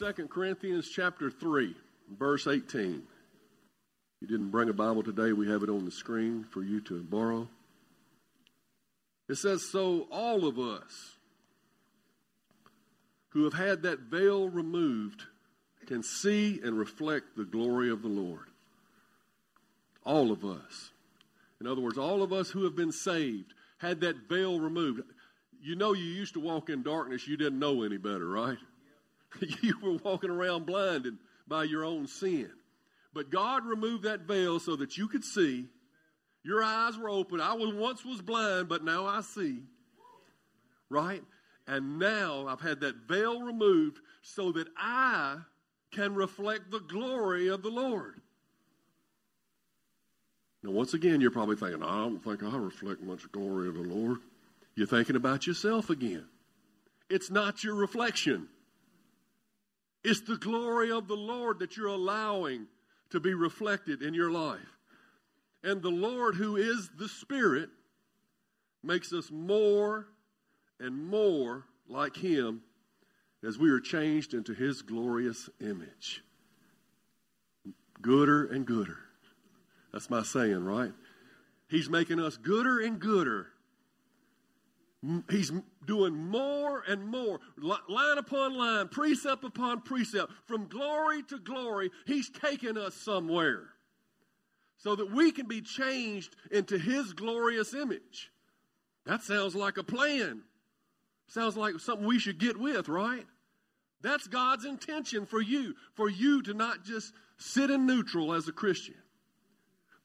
2 Corinthians chapter 3, verse 18. If you didn't bring a Bible today, we have it on the screen for you to borrow. It says, So all of us who have had that veil removed can see and reflect the glory of the Lord. All of us. In other words, all of us who have been saved had that veil removed. You know, you used to walk in darkness, you didn't know any better, right? you were walking around blinded by your own sin. But God removed that veil so that you could see. Your eyes were open. I was once was blind, but now I see. Right? And now I've had that veil removed so that I can reflect the glory of the Lord. Now, once again, you're probably thinking, I don't think I reflect much glory of the Lord. You're thinking about yourself again. It's not your reflection. It's the glory of the Lord that you're allowing to be reflected in your life. And the Lord, who is the Spirit, makes us more and more like Him as we are changed into His glorious image. Gooder and gooder. That's my saying, right? He's making us gooder and gooder. He's doing more and more, line upon line, precept upon precept, from glory to glory. He's taking us somewhere so that we can be changed into His glorious image. That sounds like a plan. Sounds like something we should get with, right? That's God's intention for you, for you to not just sit in neutral as a Christian,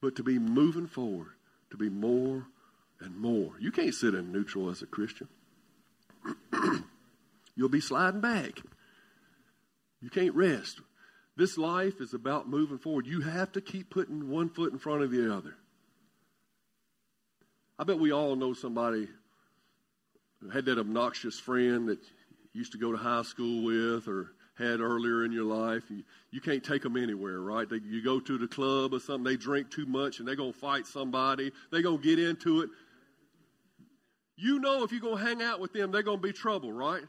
but to be moving forward, to be more and more. You can't sit in neutral as a Christian. You'll be sliding back. You can't rest. This life is about moving forward. You have to keep putting one foot in front of the other. I bet we all know somebody who had that obnoxious friend that used to go to high school with or had earlier in your life. You, you can't take them anywhere, right? They, you go to the club or something, they drink too much and they're going to fight somebody. They're going to get into it. You know if you're going to hang out with them, they're going to be trouble, right?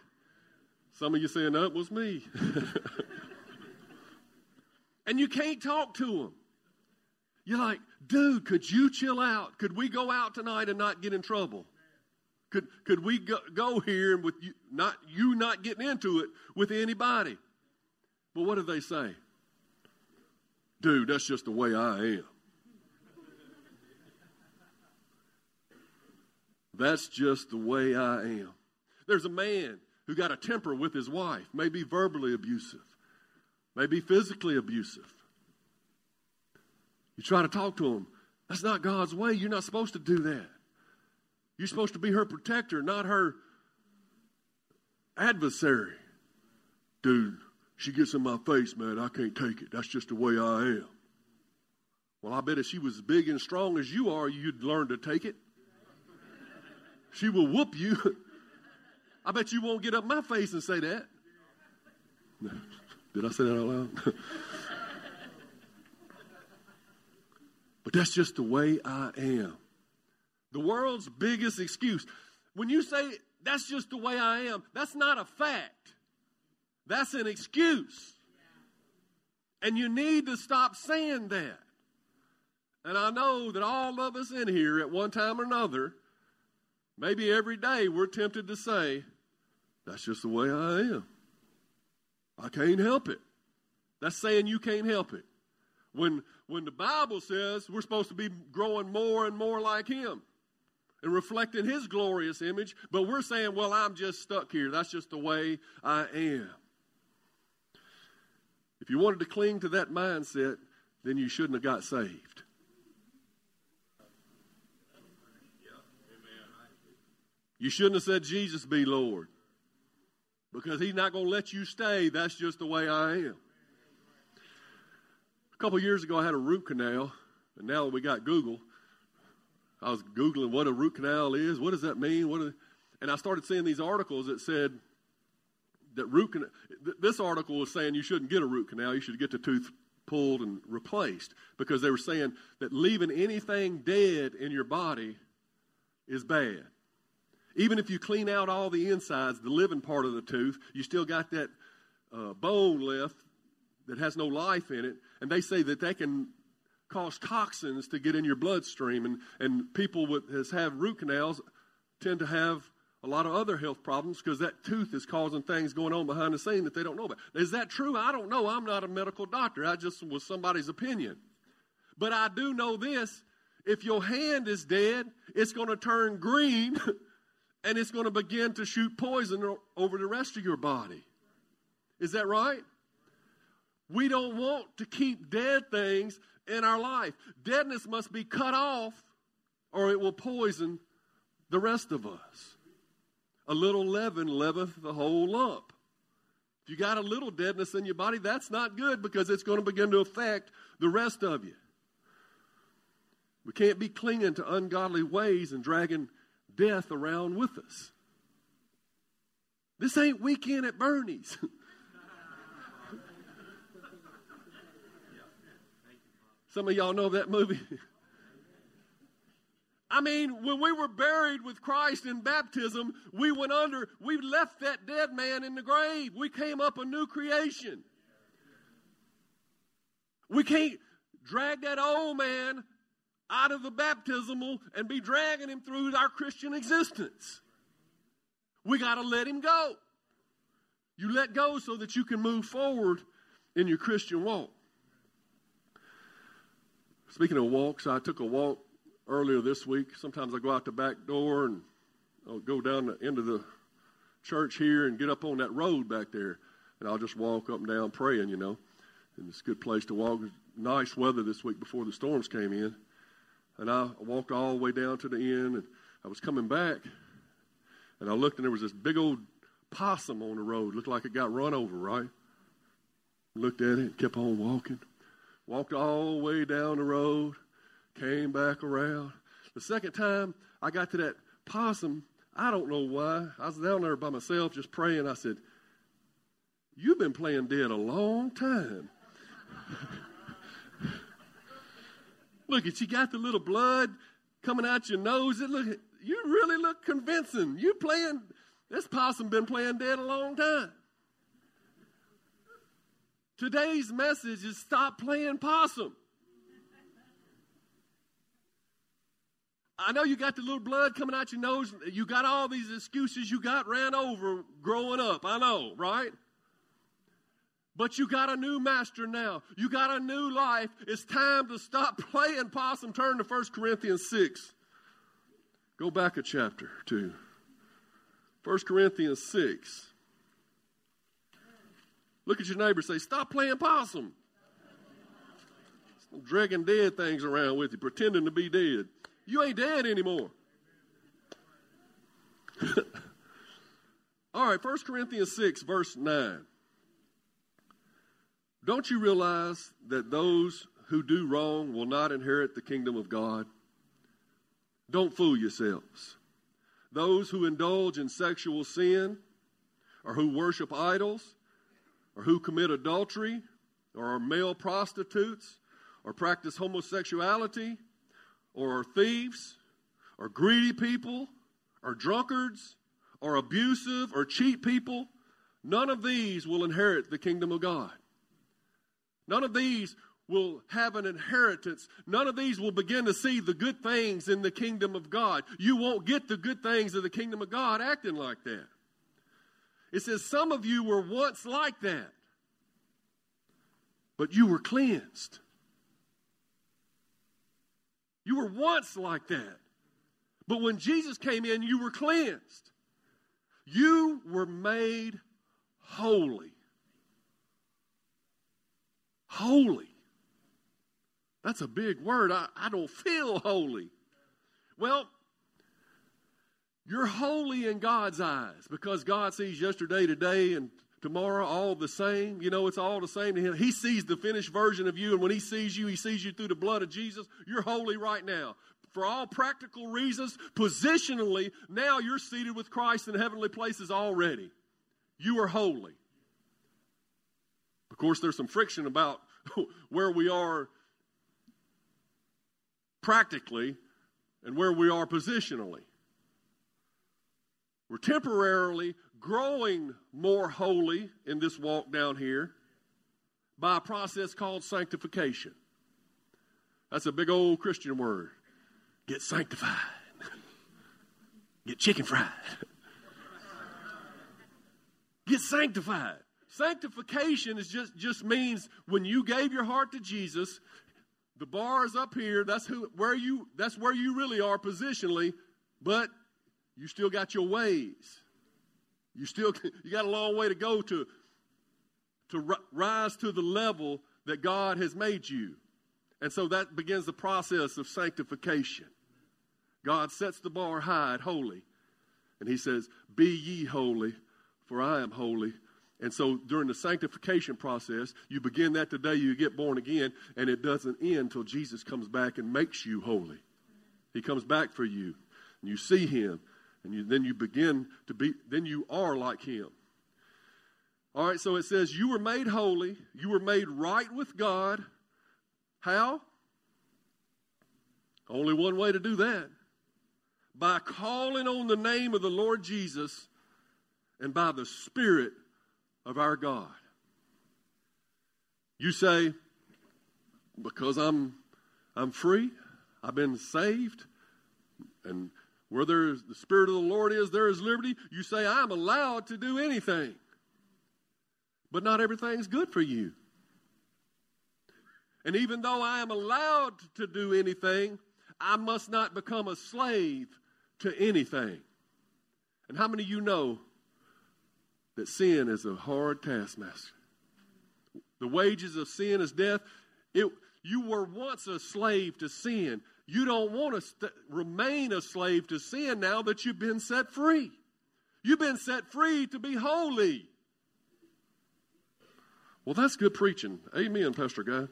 Some of you saying, that was me. and you can't talk to them. You're like, dude, could you chill out? Could we go out tonight and not get in trouble? Could, could we go, go here with you not, you not getting into it with anybody? But what do they say? Dude, that's just the way I am. That's just the way I am. There's a man who got a temper with his wife, maybe verbally abusive, maybe physically abusive. You try to talk to him. That's not God's way. You're not supposed to do that. You're supposed to be her protector, not her adversary. Dude, she gets in my face, man. I can't take it. That's just the way I am. Well, I bet if she was as big and strong as you are, you'd learn to take it. She will whoop you. I bet you won't get up my face and say that. Did I say that out loud? but that's just the way I am. The world's biggest excuse. When you say that's just the way I am, that's not a fact. That's an excuse. And you need to stop saying that. And I know that all of us in here at one time or another, maybe every day, we're tempted to say, that's just the way I am. I can't help it. That's saying you can't help it. When, when the Bible says we're supposed to be growing more and more like Him and reflecting His glorious image, but we're saying, well, I'm just stuck here. That's just the way I am. If you wanted to cling to that mindset, then you shouldn't have got saved. You shouldn't have said, Jesus be Lord. because He's not going to let you stay. That's just the way I am. A couple years ago, I had a root canal, and now that we got Google, I was Googling what a root canal is. What does that mean? What? Are, and I started seeing these articles that said that root canal. Th- this article was saying you shouldn't get a root canal. You should get the tooth pulled and replaced because they were saying that leaving anything dead in your body is bad. Even if you clean out all the insides, the living part of the tooth, you still got that uh, bone left that has no life in it. And they say that they can cause toxins to get in your bloodstream. And, and people with has have root canals tend to have a lot of other health problems because that tooth is causing things going on behind the scene that they don't know about. Is that true? I don't know. I'm not a medical doctor. I just was somebody's opinion. But I do know this if your hand is dead, it's going to turn green and it's going to begin to shoot poison over the rest of your body. Is that right? We don't want to keep dead things in our life. Deadness must be cut off or it will poison the rest of us. A little leaven leaveth the whole lump. If you got a little deadness in your body, that's not good because it's going to begin to affect the rest of you. We can't be clinging to ungodly ways and dragging death around with us. This ain't weekend at Bernie's. Some of y'all know that movie. I mean, when we were buried with Christ in baptism, we went under, we left that dead man in the grave. We came up a new creation. We can't drag that old man out of the baptismal and be dragging him through our Christian existence. We got to let him go. You let go so that you can move forward in your Christian walk. Speaking of walks, I took a walk earlier this week. Sometimes I go out the back door and I'll go down the end of the church here and get up on that road back there. And I'll just walk up and down praying, you know. And it's a good place to walk. Nice weather this week before the storms came in. And I walked all the way down to the end, and I was coming back, and I looked, and there was this big old possum on the road. Looked like it got run over, right? Looked at it, and kept on walking. Walked all the way down the road, came back around. The second time I got to that possum, I don't know why. I was down there by myself just praying. I said, You've been playing dead a long time. Look at you got the little blood coming out your nose. It look you really look convincing. You playing this possum been playing dead a long time. Today's message is stop playing possum. I know you got the little blood coming out your nose. You got all these excuses you got ran over growing up. I know, right? But you got a new master now. You got a new life. It's time to stop playing possum. Turn to 1 Corinthians 6. Go back a chapter, too. 1 Corinthians 6. Look at your neighbor say, Stop playing possum. Stop dragging dead things around with you, pretending to be dead. You ain't dead anymore. All right, 1 Corinthians 6, verse 9. Don't you realize that those who do wrong will not inherit the kingdom of God? Don't fool yourselves. Those who indulge in sexual sin, or who worship idols, or who commit adultery, or are male prostitutes, or practice homosexuality, or are thieves, or greedy people, or drunkards, or abusive, or cheat people, none of these will inherit the kingdom of God. None of these will have an inheritance. None of these will begin to see the good things in the kingdom of God. You won't get the good things of the kingdom of God acting like that. It says, Some of you were once like that, but you were cleansed. You were once like that. But when Jesus came in, you were cleansed. You were made holy. Holy. That's a big word. I, I don't feel holy. Well, You're holy in God's eyes because God sees yesterday, today, and tomorrow all the same. You know, it's all the same to Him. He sees the finished version of you, and when He sees you, He sees you through the blood of Jesus. You're holy right now. For all practical reasons, positionally, now you're seated with Christ in heavenly places already. You are holy. Of course, there's some friction about where we are practically and where we are positionally. We're temporarily growing more holy in this walk down here by a process called sanctification. That's a big old Christian word. Get sanctified. Get chicken fried. Get sanctified. Sanctification is just, just means when you gave your heart to Jesus, the bar is up here. That's who where you that's where you really are positionally, but you still got your ways. You still you got a long way to go to to rise to the level that God has made you. And so that begins the process of sanctification. God sets the bar high and holy. And he says, Be ye holy, for I am holy. And so during the sanctification process, you begin that today, you get born again, and it doesn't end until Jesus comes back and makes you holy. He comes back for you, and you see him, and you, then you begin to be, then you are like him. All right, so it says, You were made holy, you were made right with God. How? Only one way to do that by calling on the name of the Lord Jesus and by the Spirit of our God. You say, because I'm I'm free, I've been saved, and where there's the Spirit of the Lord is, there is liberty. You say, I'm allowed to do anything. But not everything's good for you. And even though I am allowed to do anything, I must not become a slave to anything. And how many of you know that sin is a hard taskmaster. The wages of sin is death. It, you were once a slave to sin. You don't want to st- remain a slave to sin now that you've been set free. You've been set free to be holy. Well, that's good preaching. Amen, Pastor Guy.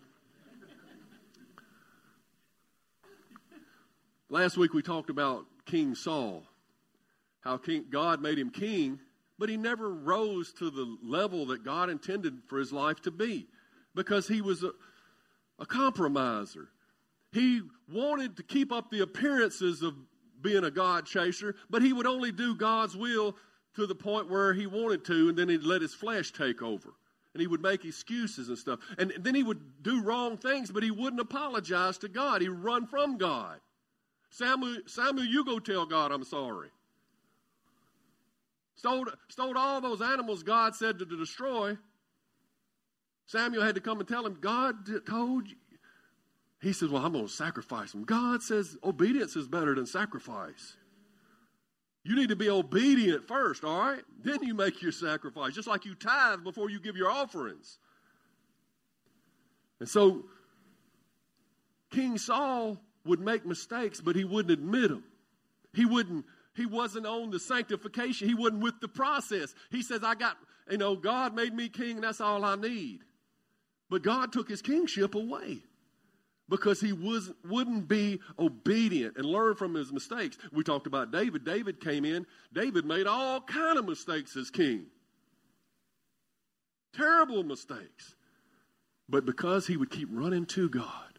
Last week we talked about King Saul, how King, God made him king but he never rose to the level that God intended for his life to be because he was a, a compromiser. He wanted to keep up the appearances of being a God chaser, but he would only do God's will to the point where he wanted to, and then he'd let his flesh take over. And he would make excuses and stuff. And then he would do wrong things, but he wouldn't apologize to God. He'd run from God. Samuel, Samuel you go tell God I'm sorry. Stole, stole all those animals God said to, to destroy. Samuel had to come and tell him, God told you. He says, Well, I'm going to sacrifice them. God says obedience is better than sacrifice. You need to be obedient first, all right? Then you make your sacrifice, just like you tithe before you give your offerings. And so, King Saul would make mistakes, but he wouldn't admit them. He wouldn't he wasn't on the sanctification. He wasn't with the process. He says, I got, you know, God made me king, and that's all I need. But God took his kingship away because he was, wouldn't be obedient and learn from his mistakes. We talked about David. David came in. David made all kind of mistakes as king. Terrible mistakes. But because he would keep running to God,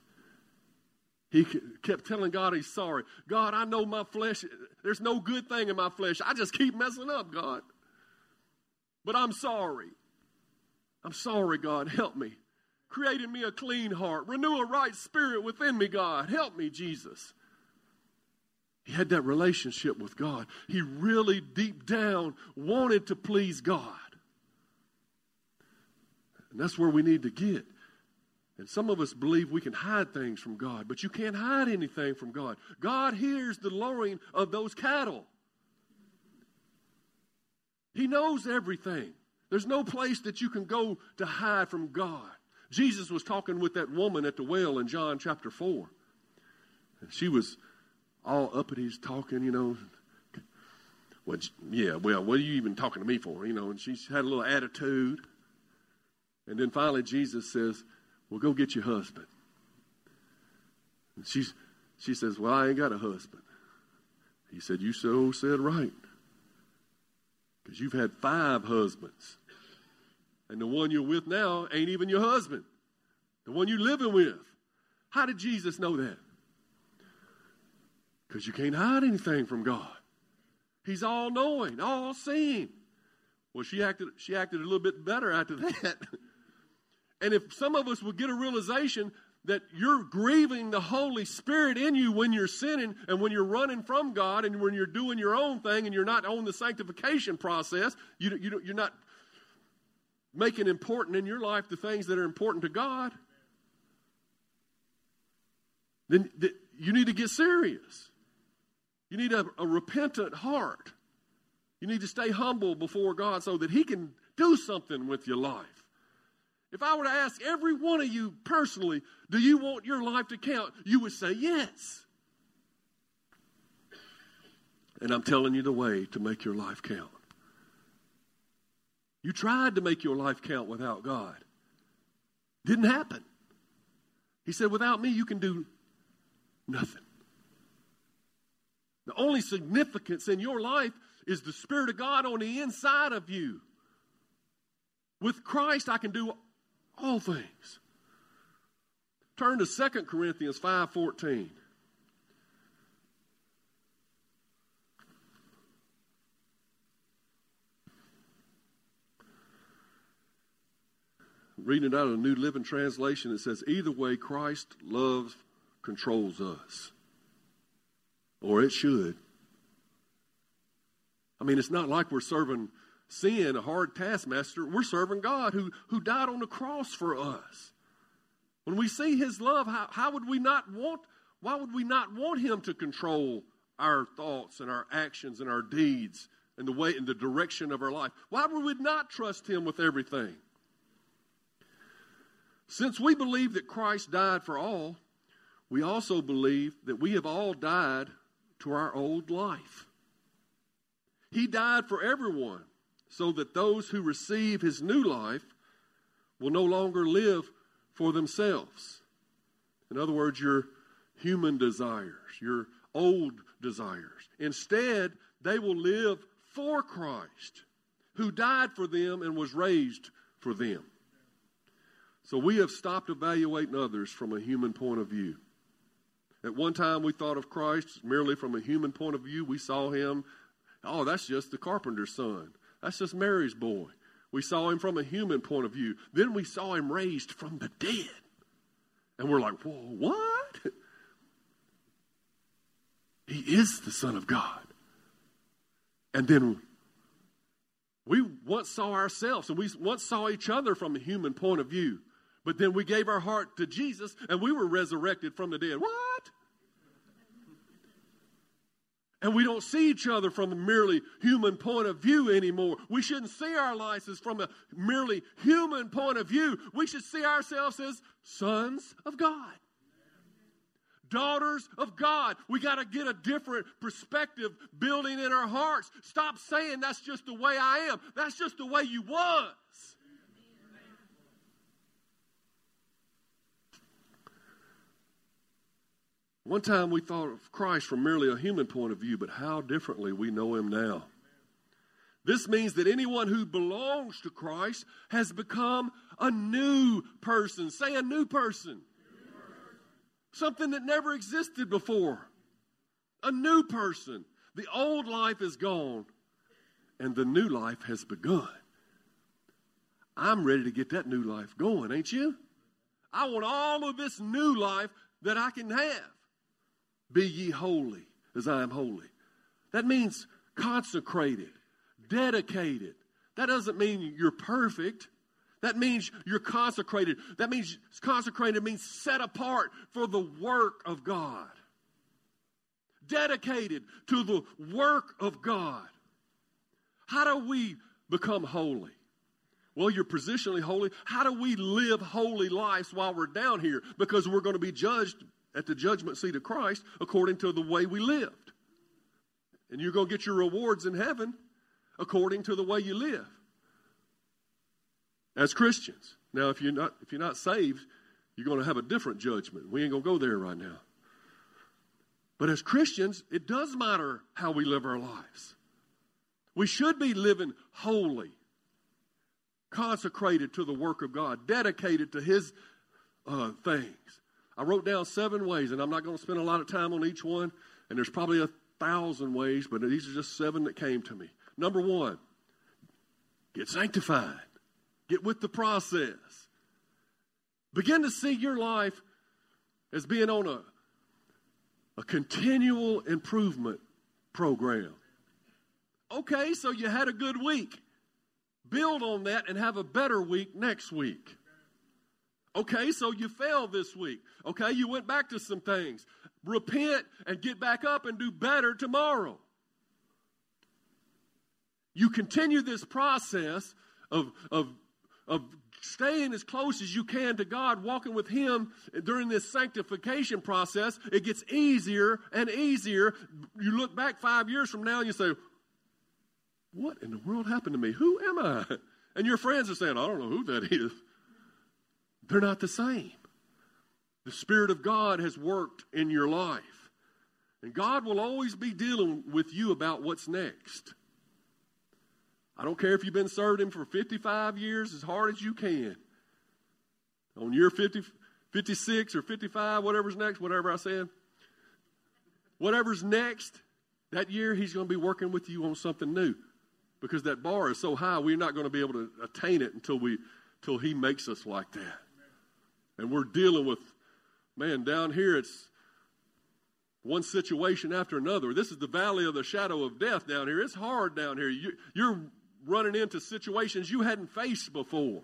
he kept telling God he's sorry. God, I know my flesh, there's no good thing in my flesh. I just keep messing up, God. But I'm sorry. I'm sorry, God. Help me. Create in me a clean heart. Renew a right spirit within me, God. Help me, Jesus. He had that relationship with God. He really, deep down, wanted to please God. And that's where we need to get. And some of us believe we can hide things from God, but you can't hide anything from God. God hears the lowing of those cattle. He knows everything. There's no place that you can go to hide from God. Jesus was talking with that woman at the well in John chapter 4. And she was all uppity, talking, you know. Well, yeah, well, what are you even talking to me for? You know, and she had a little attitude. And then finally, Jesus says, Well, go get your husband. And she's, she says, Well, I ain't got a husband. He said, You so said right. Because you've had five husbands. And the one you're with now ain't even your husband, the one you're living with. How did Jesus know that? Because you can't hide anything from God. He's all knowing, all seeing. Well, she acted, she acted a little bit better after that. and if some of us would get a realization that you're grieving the Holy Spirit in you when you're sinning and when you're running from God and when you're doing your own thing and you're not on the sanctification process, you, you, you're not making important in your life the things that are important to God, then you need to get serious. You need a, a repentant heart. You need to stay humble before God so that He can do something with your life. If I were to ask every one of you personally, do you want your life to count? You would say yes. And I'm telling you the way to make your life count. You tried to make your life count without God. Didn't happen. He said, without me, you can do nothing. The only significance in your life is the Spirit of God on the inside of you. With Christ, I can do all things. Turn to 2 Corinthians 5.14. Reading it out of the New Living Translation, it says, Either way, Christ loves, controls us or it should. I mean, it's not like we're serving sin, a hard taskmaster. We're serving God who, who died on the cross for us. When we see his love, how, how would we not want, why would we not want him to control our thoughts and our actions and our deeds and the way and the direction of our life? Why would we not trust him with everything? Since we believe that Christ died for all, we also believe that we have all died to our old life. He died for everyone so that those who receive his new life will no longer live for themselves. In other words, your human desires, your old desires. Instead, they will live for Christ, who died for them and was raised for them. So we have stopped evaluating others from a human point of view. At one time, we thought of Christ merely from a human point of view. We saw him, oh, that's just the carpenter's son. That's just Mary's boy. We saw him from a human point of view. Then we saw him raised from the dead. And we're like, whoa, what? He is the Son of God. And then we once saw ourselves and we once saw each other from a human point of view. But then we gave our heart to Jesus and we were resurrected from the dead. What? And we don't see each other from a merely human point of view anymore. We shouldn't see our lives as from a merely human point of view. We should see ourselves as sons of God, daughters of God. We got to get a different perspective building in our hearts. Stop saying that's just the way I am. That's just the way you was. One time we thought of Christ from merely a human point of view, but how differently we know him now. This means that anyone who belongs to Christ has become a new person. Say a new person. Something that never existed before. A new person. The old life is gone and the new life has begun. I'm ready to get that new life going, ain't you? I want all of this new life that I can have. Be ye holy as I am holy. That means consecrated, dedicated. That doesn't mean you're perfect. That means you're consecrated. That means consecrated means set apart for the work of God. Dedicated to the work of God. How do we become holy? Well, you're positionally holy. How do we live holy lives while we're down here? Because we're going to be judged at the judgment seat of Christ according to the way we lived. And you're going to get your rewards in heaven according to the way you live as Christians. Now, if you're not, if you're not saved, you're going to have a different judgment. We ain't going to go there right now. But as Christians, it does matter how we live our lives. We should be living holy, consecrated to the work of God, dedicated to His uh, things. I wrote down seven ways, and I'm not going to spend a lot of time on each one, and there's probably a thousand ways, but these are just seven that came to me. Number one, get sanctified, get with the process. Begin to see your life as being on a, a continual improvement program. Okay, so you had a good week. Build on that and have a better week next week. Okay, so you failed this week. Okay, you went back to some things. Repent and get back up and do better tomorrow. You continue this process of, of, of staying as close as you can to God, walking with Him during this sanctification process. It gets easier and easier. You look back five years from now and you say, What in the world happened to me? Who am I? And your friends are saying, I don't know who that is. They're not the same. The Spirit of God has worked in your life. And God will always be dealing with you about what's next. I don't care if you've been serving Him for 55 years as hard as you can. On year 50, 56 or 55, whatever's next, whatever I said, whatever's next, that year He's going to be working with you on something new. Because that bar is so high, we're not going to be able to attain it until, we, until He makes us like that. And we're dealing with, man, down here it's one situation after another. This is the valley of the shadow of death down here. It's hard down here. You, you're running into situations you hadn't faced before.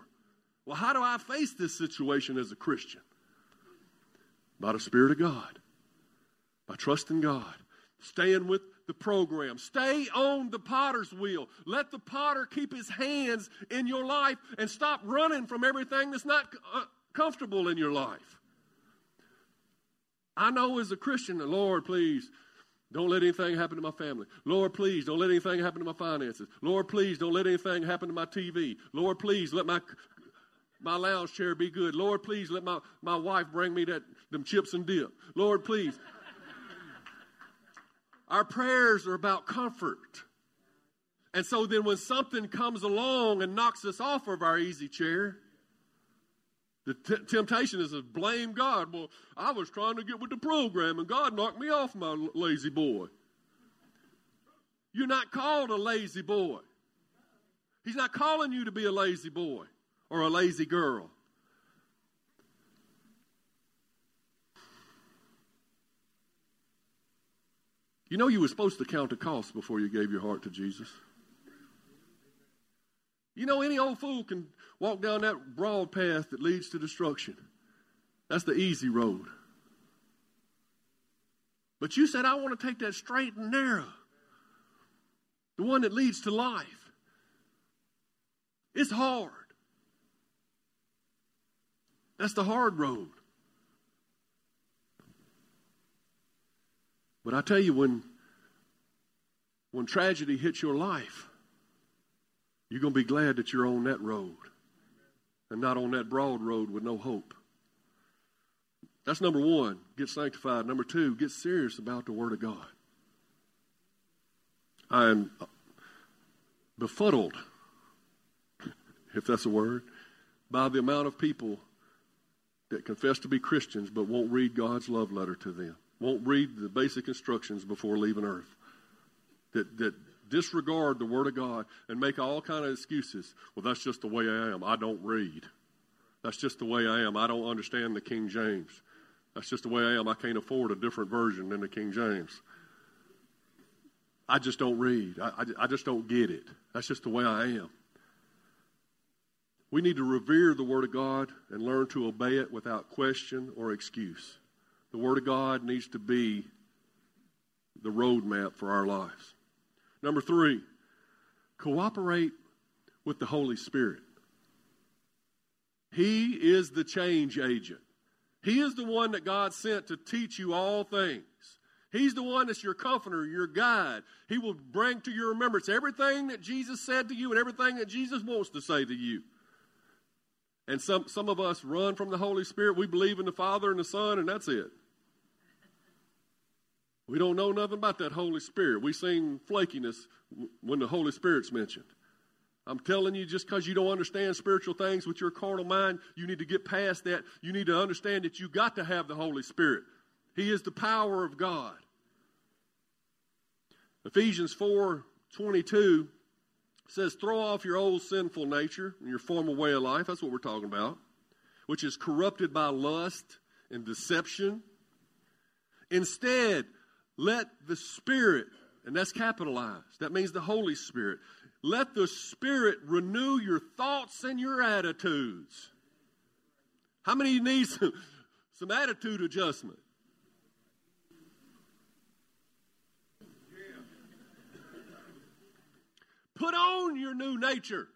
Well, how do I face this situation as a Christian? By the Spirit of God, by trusting God, staying with the program. Stay on the potter's wheel. Let the potter keep his hands in your life and stop running from everything that's not. Uh, comfortable in your life. I know as a Christian, Lord, please don't let anything happen to my family. Lord, please don't let anything happen to my finances. Lord, please don't let anything happen to my TV. Lord, please let my my lounge chair be good. Lord, please let my, my wife bring me that them chips and dip. Lord, please. Our prayers are about comfort. And so then when something comes along and knocks us off of our easy chair, the t- temptation is to blame God. Well, I was trying to get with the program and God knocked me off my La-Z-Boy. You're not called a lazy boy. He's not calling you to be a lazy boy or a lazy girl. You know you were supposed to count the cost before you gave your heart to Jesus. You know, any old fool can walk down that broad path that leads to destruction. That's the easy road. But you said, I want to take that straight and narrow, the one that leads to life. It's hard. That's the hard road. But I tell you, when, when tragedy hits your life, you're going to be glad that you're on that road and not on that broad road with no hope. That's number one, get sanctified. Number two, get serious about the Word of God. I am befuddled, if that's a word, by the amount of people that confess to be Christians but won't read God's love letter to them, won't read the basic instructions before leaving earth, that, that disregard the Word of God and make all kind of excuses. Well, that's just the way I am. I don't read. That's just the way I am. I don't understand the King James. That's just the way I am. I can't afford a different version than the King James. I just don't read. I, I, I just don't get it. That's just the way I am. We need to revere the Word of God and learn to obey it without question or excuse. The Word of God needs to be the roadmap for our lives. Number three, cooperate with the Holy Spirit. He is the change agent. He is the one that God sent to teach you all things. He's the one that's your comforter, your guide. He will bring to your remembrance everything that Jesus said to you and everything that Jesus wants to say to you. And some, some of us run from the Holy Spirit. We believe in the Father and the Son, and that's it. We don't know nothing about that Holy Spirit. We sing flakiness when the Holy Spirit's mentioned. I'm telling you, just because you don't understand spiritual things with your carnal mind, you need to get past that. You need to understand that you got to have the Holy Spirit. He is the power of God. Ephesians 4 22 says, Throw off your old sinful nature and your former way of life. That's what we're talking about, which is corrupted by lust and deception. Instead, let the Spirit, and that's capitalized, that means the Holy Spirit, let the Spirit renew your thoughts and your attitudes. How many need some, some attitude adjustment? Put on your new nature.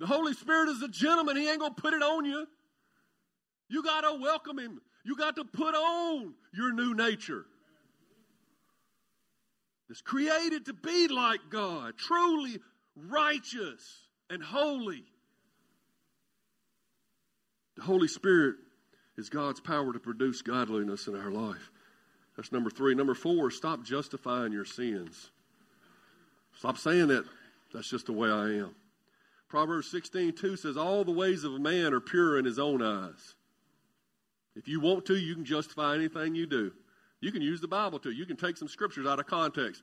The Holy Spirit is a gentleman. He ain't going to put it on you. You got to welcome him. You got to put on your new nature. It's created to be like God, truly righteous and holy. The Holy Spirit is God's power to produce godliness in our life. That's number three. Number four, stop justifying your sins. Stop saying that. That's just the way I am. Proverbs 16, 2 says, All the ways of a man are pure in his own eyes. If you want to, you can justify anything you do. You can use the Bible to. You can take some scriptures out of context.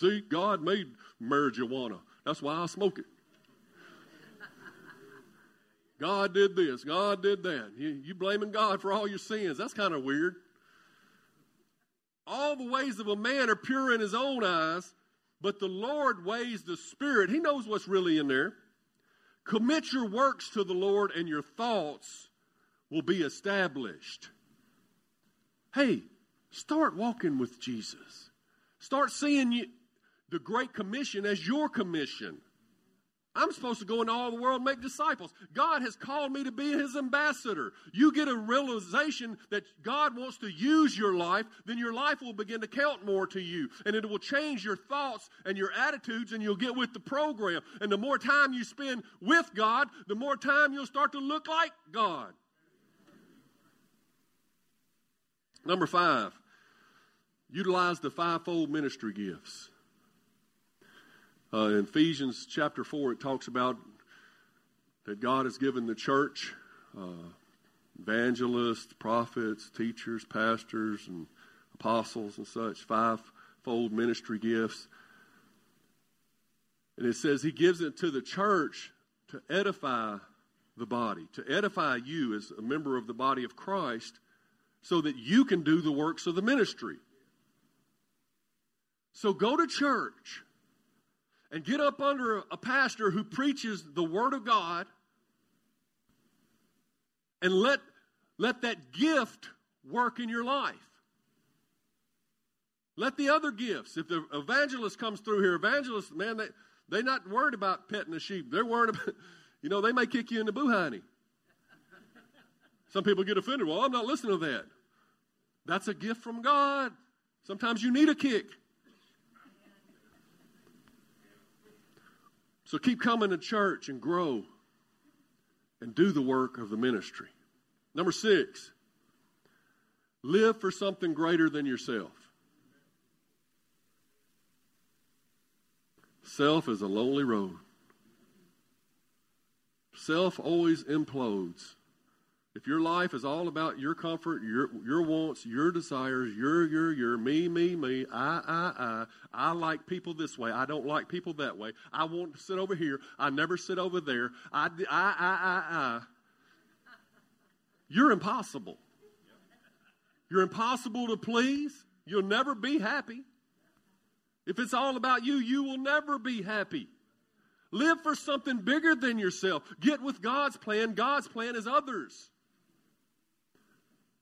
See, God made marijuana. That's why I smoke it. God did this. God did that. You, you blaming God for all your sins. That's kind of weird. All the ways of a man are pure in his own eyes, but the Lord weighs the spirit. He knows what's really in there. Commit your works to the Lord, and your thoughts will be established. Hey, start walking with Jesus. Start seeing you, the Great Commission as your commission. I'm supposed to go into all the world and make disciples. God has called me to be his ambassador. You get a realization that God wants to use your life, then your life will begin to count more to you. And it will change your thoughts and your attitudes, and you'll get with the program. And the more time you spend with God, the more time you'll start to look like God. Number five, utilize the fivefold ministry gifts. Uh, in Ephesians chapter 4, it talks about that God has given the church uh, evangelists, prophets, teachers, pastors, and apostles and such, fivefold ministry gifts. And it says he gives it to the church to edify the body, to edify you as a member of the body of Christ so that you can do the works of the ministry. So go to church and get up under a pastor who preaches the Word of God and let, let that gift work in your life. Let the other gifts, if the evangelist comes through here, evangelists, man, they, they're not worried about petting the sheep. They're worried about, you know, they may kick you in the boohiny. Some people get offended. Well, I'm not listening to that. That's a gift from God. Sometimes you need a kick. So keep coming to church and grow and do the work of the ministry. Number six, live for something greater than yourself. Self is a lonely road. Self always implodes. If your life is all about your comfort, your your wants, your desires, your your your me me me, I I I, I like people this way. I don't like people that way. I want to sit over here. I never sit over there. I I I I I. You're impossible. You're impossible to please. You'll never be happy. If it's all about you, you will never be happy. Live for something bigger than yourself. Get with God's plan. God's plan is others.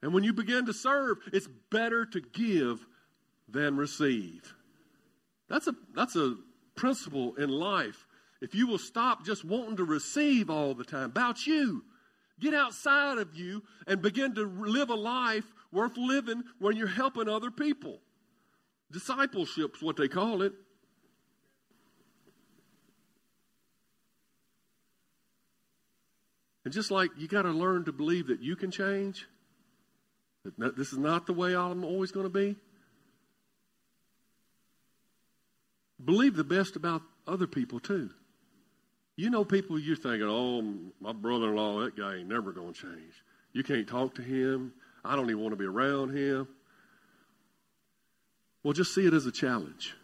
And when you begin to serve, it's better to give than receive. That's a, that's a principle in life. If you will stop just wanting to receive all the time about you, get outside of you and begin to live a life worth living when you're helping other people. Discipleship's what they call it. And just like you got to learn to believe that you can change, this is not the way I'm always going to be. Believe the best about other people too. You know people you're thinking, oh, my brother in law, that guy ain't never going to change. You can't talk to him. I don't even want to be around him. Well, just see it as a challenge.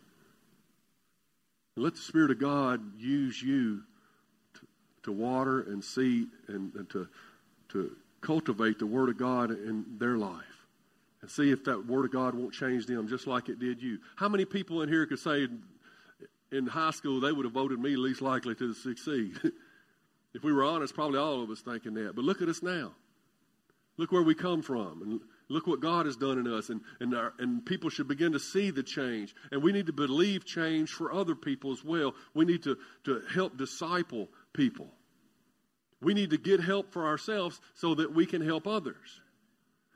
And let the Spirit of God use you to, to water and seed and, and to, to cultivate the Word of God in their life. And see if that Word of God won't change them just like it did you. How many people in here could say in high school they would have voted me least likely to succeed? if we were honest, probably all of us thinking that. But look at us now. Look where we come from. And look what God has done in us. And, and, our, and people should begin to see the change. And we need to believe change for other people as well. We need to, to help disciple people. We need to get help for ourselves so that we can help others.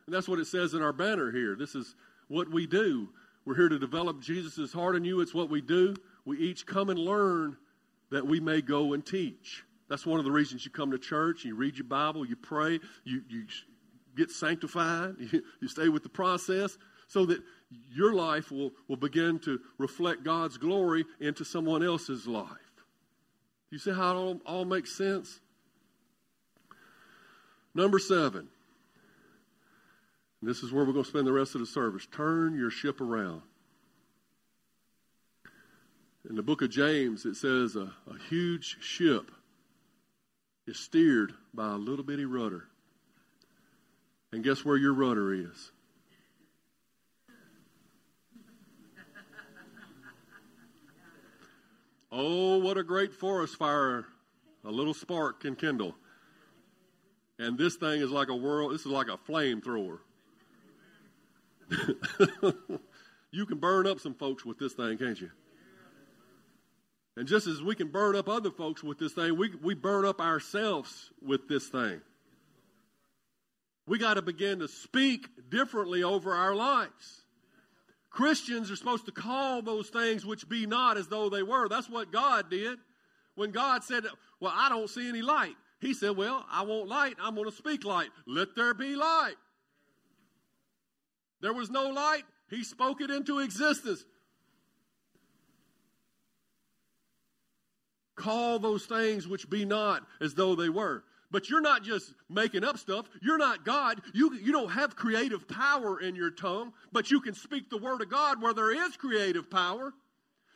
And that's what it says in our banner here. This is what we do. We're here to develop Jesus' heart in you. It's what we do. We each come and learn that we may go and teach. That's one of the reasons you come to church, you read your Bible, you pray, you, you get sanctified, you, you stay with the process so that your life will, will begin to reflect God's glory into someone else's life. You see how it all, all makes sense? Number seven. This is where we're going to spend the rest of the service. Turn your ship around. In the book of James, it says a, a huge ship is steered by a little bitty rudder. And guess where your rudder is? Oh, what a great forest fire a little spark can kindle. And this thing is like a world, this is like a flamethrower. you can burn up some folks with this thing, can't you? And just as we can burn up other folks with this thing, we, we burn up ourselves with this thing. We got to begin to speak differently over our lives. Christians are supposed to call those things which be not as though they were. That's what God did. When God said, Well, I don't see any light, He said, Well, I want light. I'm going to speak light. Let there be light. There was no light. He spoke it into existence. Call those things which be not as though they were. But you're not just making up stuff. You're not God. You, you don't have creative power in your tongue, but you can speak the word of God where there is creative power.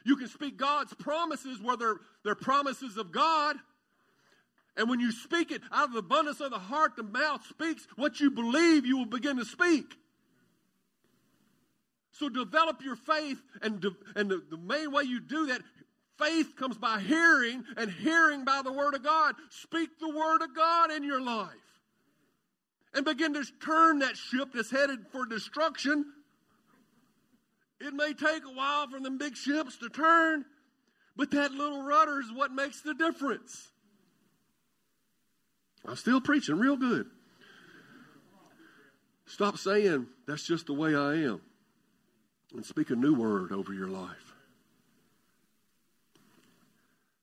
You can speak God's promises where they're, they're promises of God. And when you speak it out of the abundance of the heart, the mouth speaks. What you believe, you will begin to speak. So develop your faith, and, de- and the, the main way you do that, Faith comes by hearing, and hearing by the Word of God. Speak the Word of God in your life. And begin to turn that ship that's headed for destruction. It may take a while for them big ships to turn, but that little rudder is what makes the difference. I'm still preaching real good. Stop saying, that's just the way I am, and speak a new word over your life.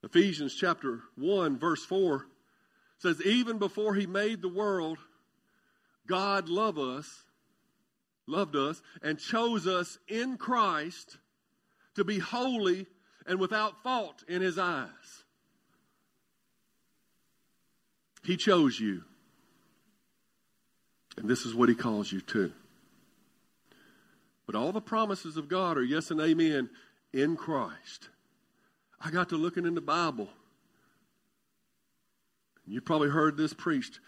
Ephesians chapter 1, verse 4 says, Even before he made the world, God loved us, loved us, and chose us in Christ to be holy and without fault in his eyes. He chose you. And this is what he calls you to. But all the promises of God are yes and amen in Christ. I got to looking in the Bible. You probably heard this preached.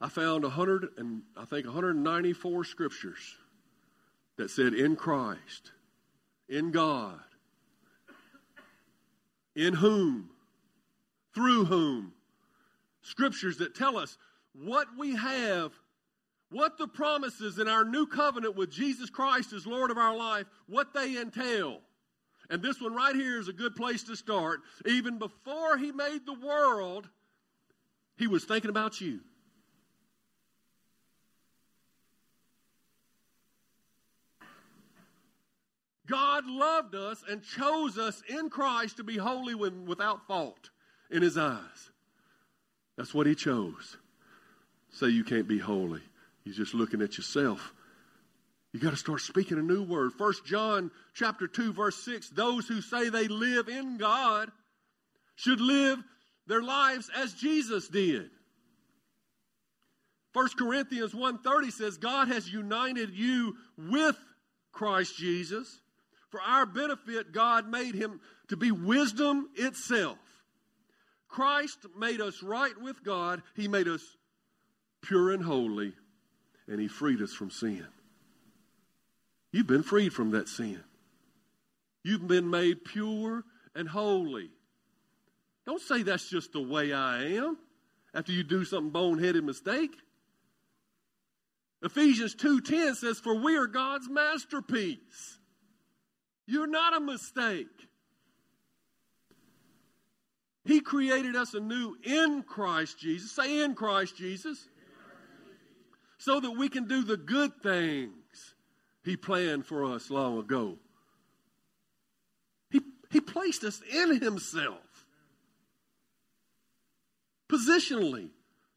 I found 100 and I think 194 scriptures that said in Christ, in God, in whom, through whom scriptures that tell us what we have, what the promises in our new covenant with Jesus Christ as Lord of our life, what they entail. And this one right here is a good place to start. Even before he made the world, he was thinking about you. God loved us and chose us in Christ to be holy without fault in his eyes. That's what He chose. Say you can't be holy. You're just looking at yourself. You got to start speaking a new word. First John chapter 2 verse 6, those who say they live in God should live their lives as Jesus did. 1 Corinthians 1:30 says God has united you with Christ Jesus. For our benefit God made him to be wisdom itself. Christ made us right with God. He made us pure and holy and he freed us from sin. You've been freed from that sin. You've been made pure and holy. Don't say that's just the way I am after you do something boneheaded mistake. Ephesians 2:10 says for we are God's masterpiece. You're not a mistake. He created us anew in Christ Jesus. Say in Christ Jesus. So that we can do the good things He planned for us long ago. He, he placed us in Himself. Positionally,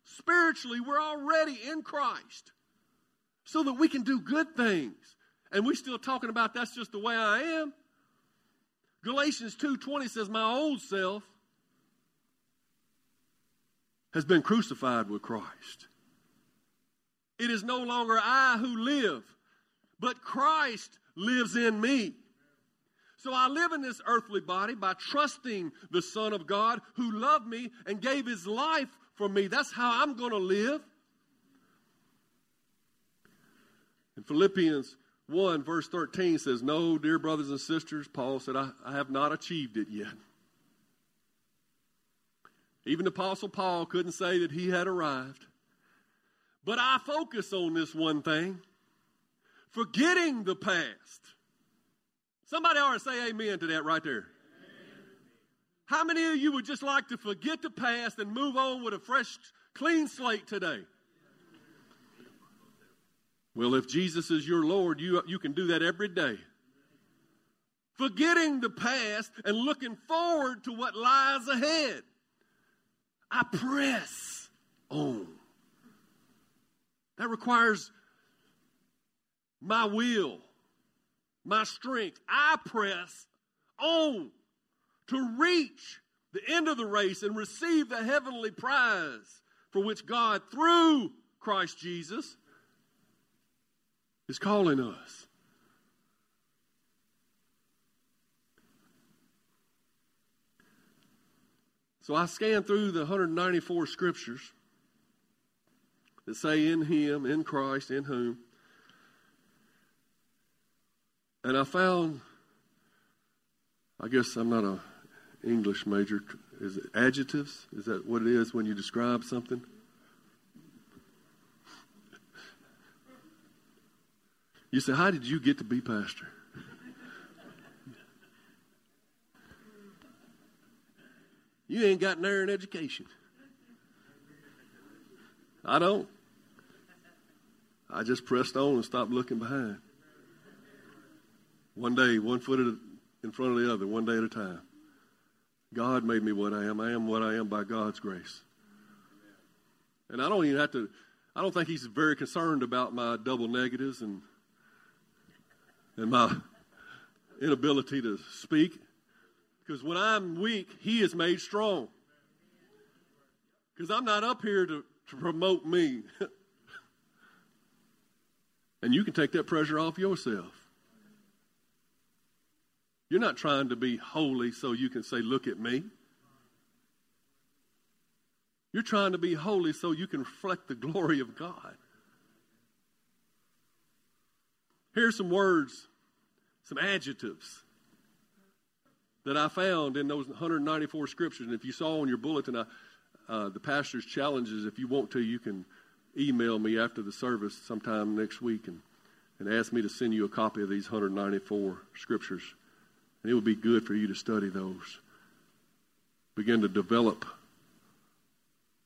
spiritually, we're already in Christ so that we can do good things. And we're still talking about that's just the way I am. Galatians 2:20 says my old self has been crucified with Christ. It is no longer I who live, but Christ lives in me. So I live in this earthly body by trusting the Son of God who loved me and gave his life for me. That's how I'm going to live. In Philippians 1, verse 13 says, No, dear brothers and sisters, Paul said, I, I have not achieved it yet. Even Apostle Paul couldn't say that he had arrived. But I focus on this one thing forgetting the past. Somebody ought to say amen to that right there. How many of you would just like to forget the past and move on with a fresh, clean slate today? Well, if Jesus is your Lord, you, you can do that every day. Forgetting the past and looking forward to what lies ahead. I press on. That requires my will, my strength. I press on to reach the end of the race and receive the heavenly prize for which God, through Christ Jesus, is calling us. So I scanned through the 194 scriptures that say in Him, in Christ, in whom. And I found, I guess I'm not a English major. Is it adjectives? Is that what it is when you describe something? You say, How did you get to be pastor? You ain't got near an education. I don't. I just pressed on and stopped looking behind. One day, one foot in front of the other, one day at a time. God made me what I am. I am what I am by God's grace. And I don't even have to, I don't think he's very concerned about my double negatives and and my inability to speak. Because when I'm weak, He is made strong. Because I'm not up here to, to promote me. and you can take that pressure off yourself. You're not trying to be holy so you can say, Look at me. You're trying to be holy so you can reflect the glory of God. Here's some words, some adjectives that I found in those 194 scriptures. And if you saw on your bulletin, uh, uh, the pastor's challenges, if you want to, you can email me after the service sometime next week and, and ask me to send you a copy of these 194 scriptures. And it would be good for you to study those. Begin to develop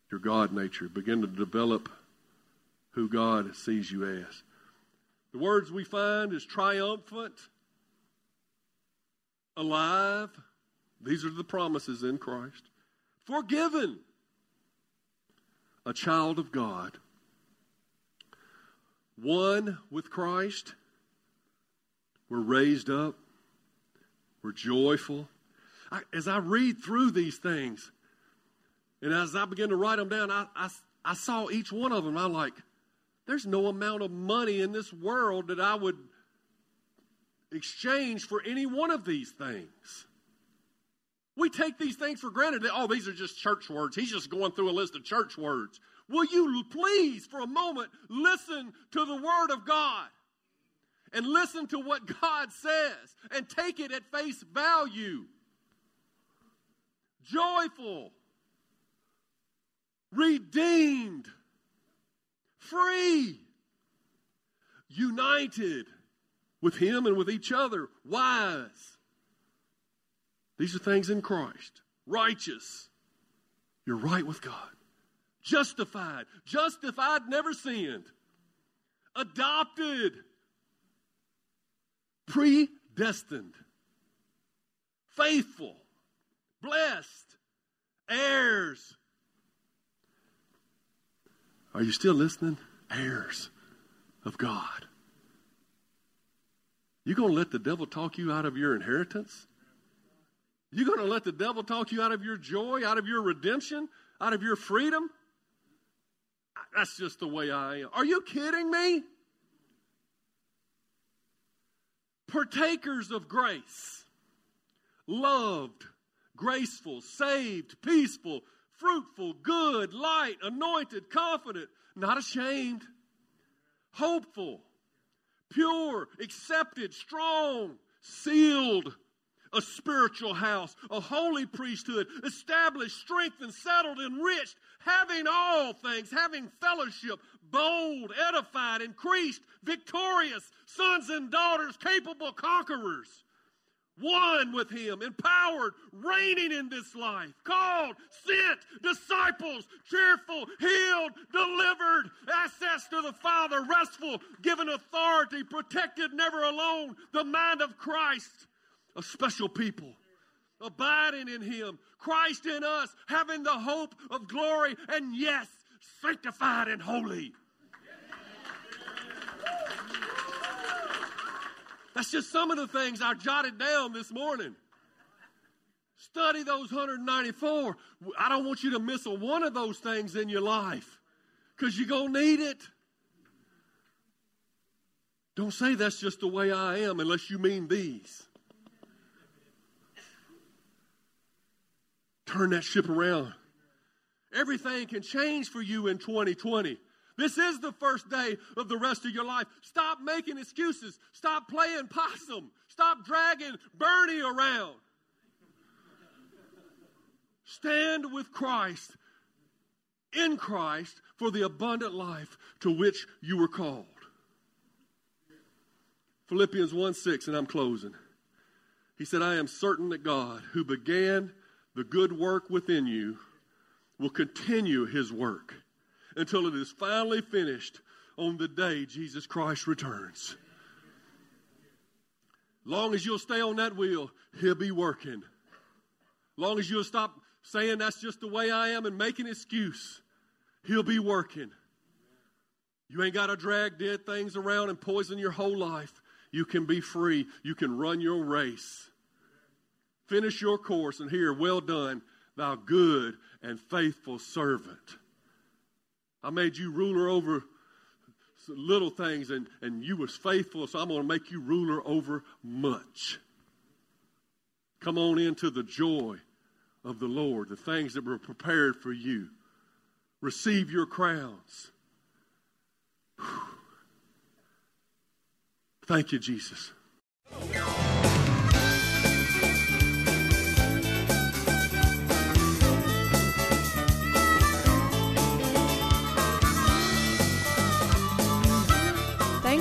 your God nature. Begin to develop who God sees you as. The words we find is triumphant, alive. These are the promises in Christ. Forgiven, a child of God. One with Christ. We're raised up. We're joyful. I, as I read through these things, and as I begin to write them down, I, I, I saw each one of them. I'm like, there's no amount of money in this world that I would exchange for any one of these things. We take these things for granted. Oh, these are just church words. He's just going through a list of church words. Will you please, for a moment, listen to the Word of God and listen to what God says and take it at face value? Joyful, redeemed, free, united with Him and with each other, wise. These are things in Christ. Righteous. You're right with God. Justified. Justified, never sinned. Adopted. Predestined. Faithful. Blessed. Heirs. Are you still listening? Heirs of God. You going to let the devil talk you out of your inheritance? You going to let the devil talk you out of your joy, out of your redemption, out of your freedom? That's just the way I am. Are you kidding me? Partakers of grace, loved, graceful, saved, peaceful, fruitful, good, light, anointed, confident, not ashamed, hopeful, pure, accepted, strong, sealed, a spiritual house, a holy priesthood, established, strengthened, settled, enriched, having all things, having fellowship, bold, edified, increased, victorious, sons and daughters, capable conquerors one with him, empowered, reigning in this life, called, sent, disciples, cheerful, healed, delivered, access to the Father, restful, given authority, protected, never alone, the mind of Christ, a special people, abiding in him, Christ in us, having the hope of glory, and yes, sanctified and holy. That's just some of the things I jotted down this morning. Study those 194. I don't want you to miss a one of those things in your life because you're going to need it. Don't say that's just the way I am unless you mean these. Turn that ship around. Everything can change for you in 2020. This is the first day of the rest of your life. Stop making excuses. Stop playing possum. Stop dragging Bernie around. Stand with Christ, in Christ, for the abundant life to which you were called. Philippians 1 6, and I'm closing. He said, I am certain that God, who began the good work within you, will continue his work until it is finally finished on the day Jesus Christ returns. Long as you'll stay on that wheel, he'll be working. Long as you'll stop saying that's just the way I am and make an excuse, he'll be working. You ain't got to drag dead things around and poison your whole life. You can be free. You can run your race. Finish your course and hear, well done, thou good and faithful servant. I made you ruler over little things and, and you was faithful, so I'm going to make you ruler over much. Come on into the joy of the Lord, the things that were prepared for you. Receive your crowns. Whew. Thank you, Jesus.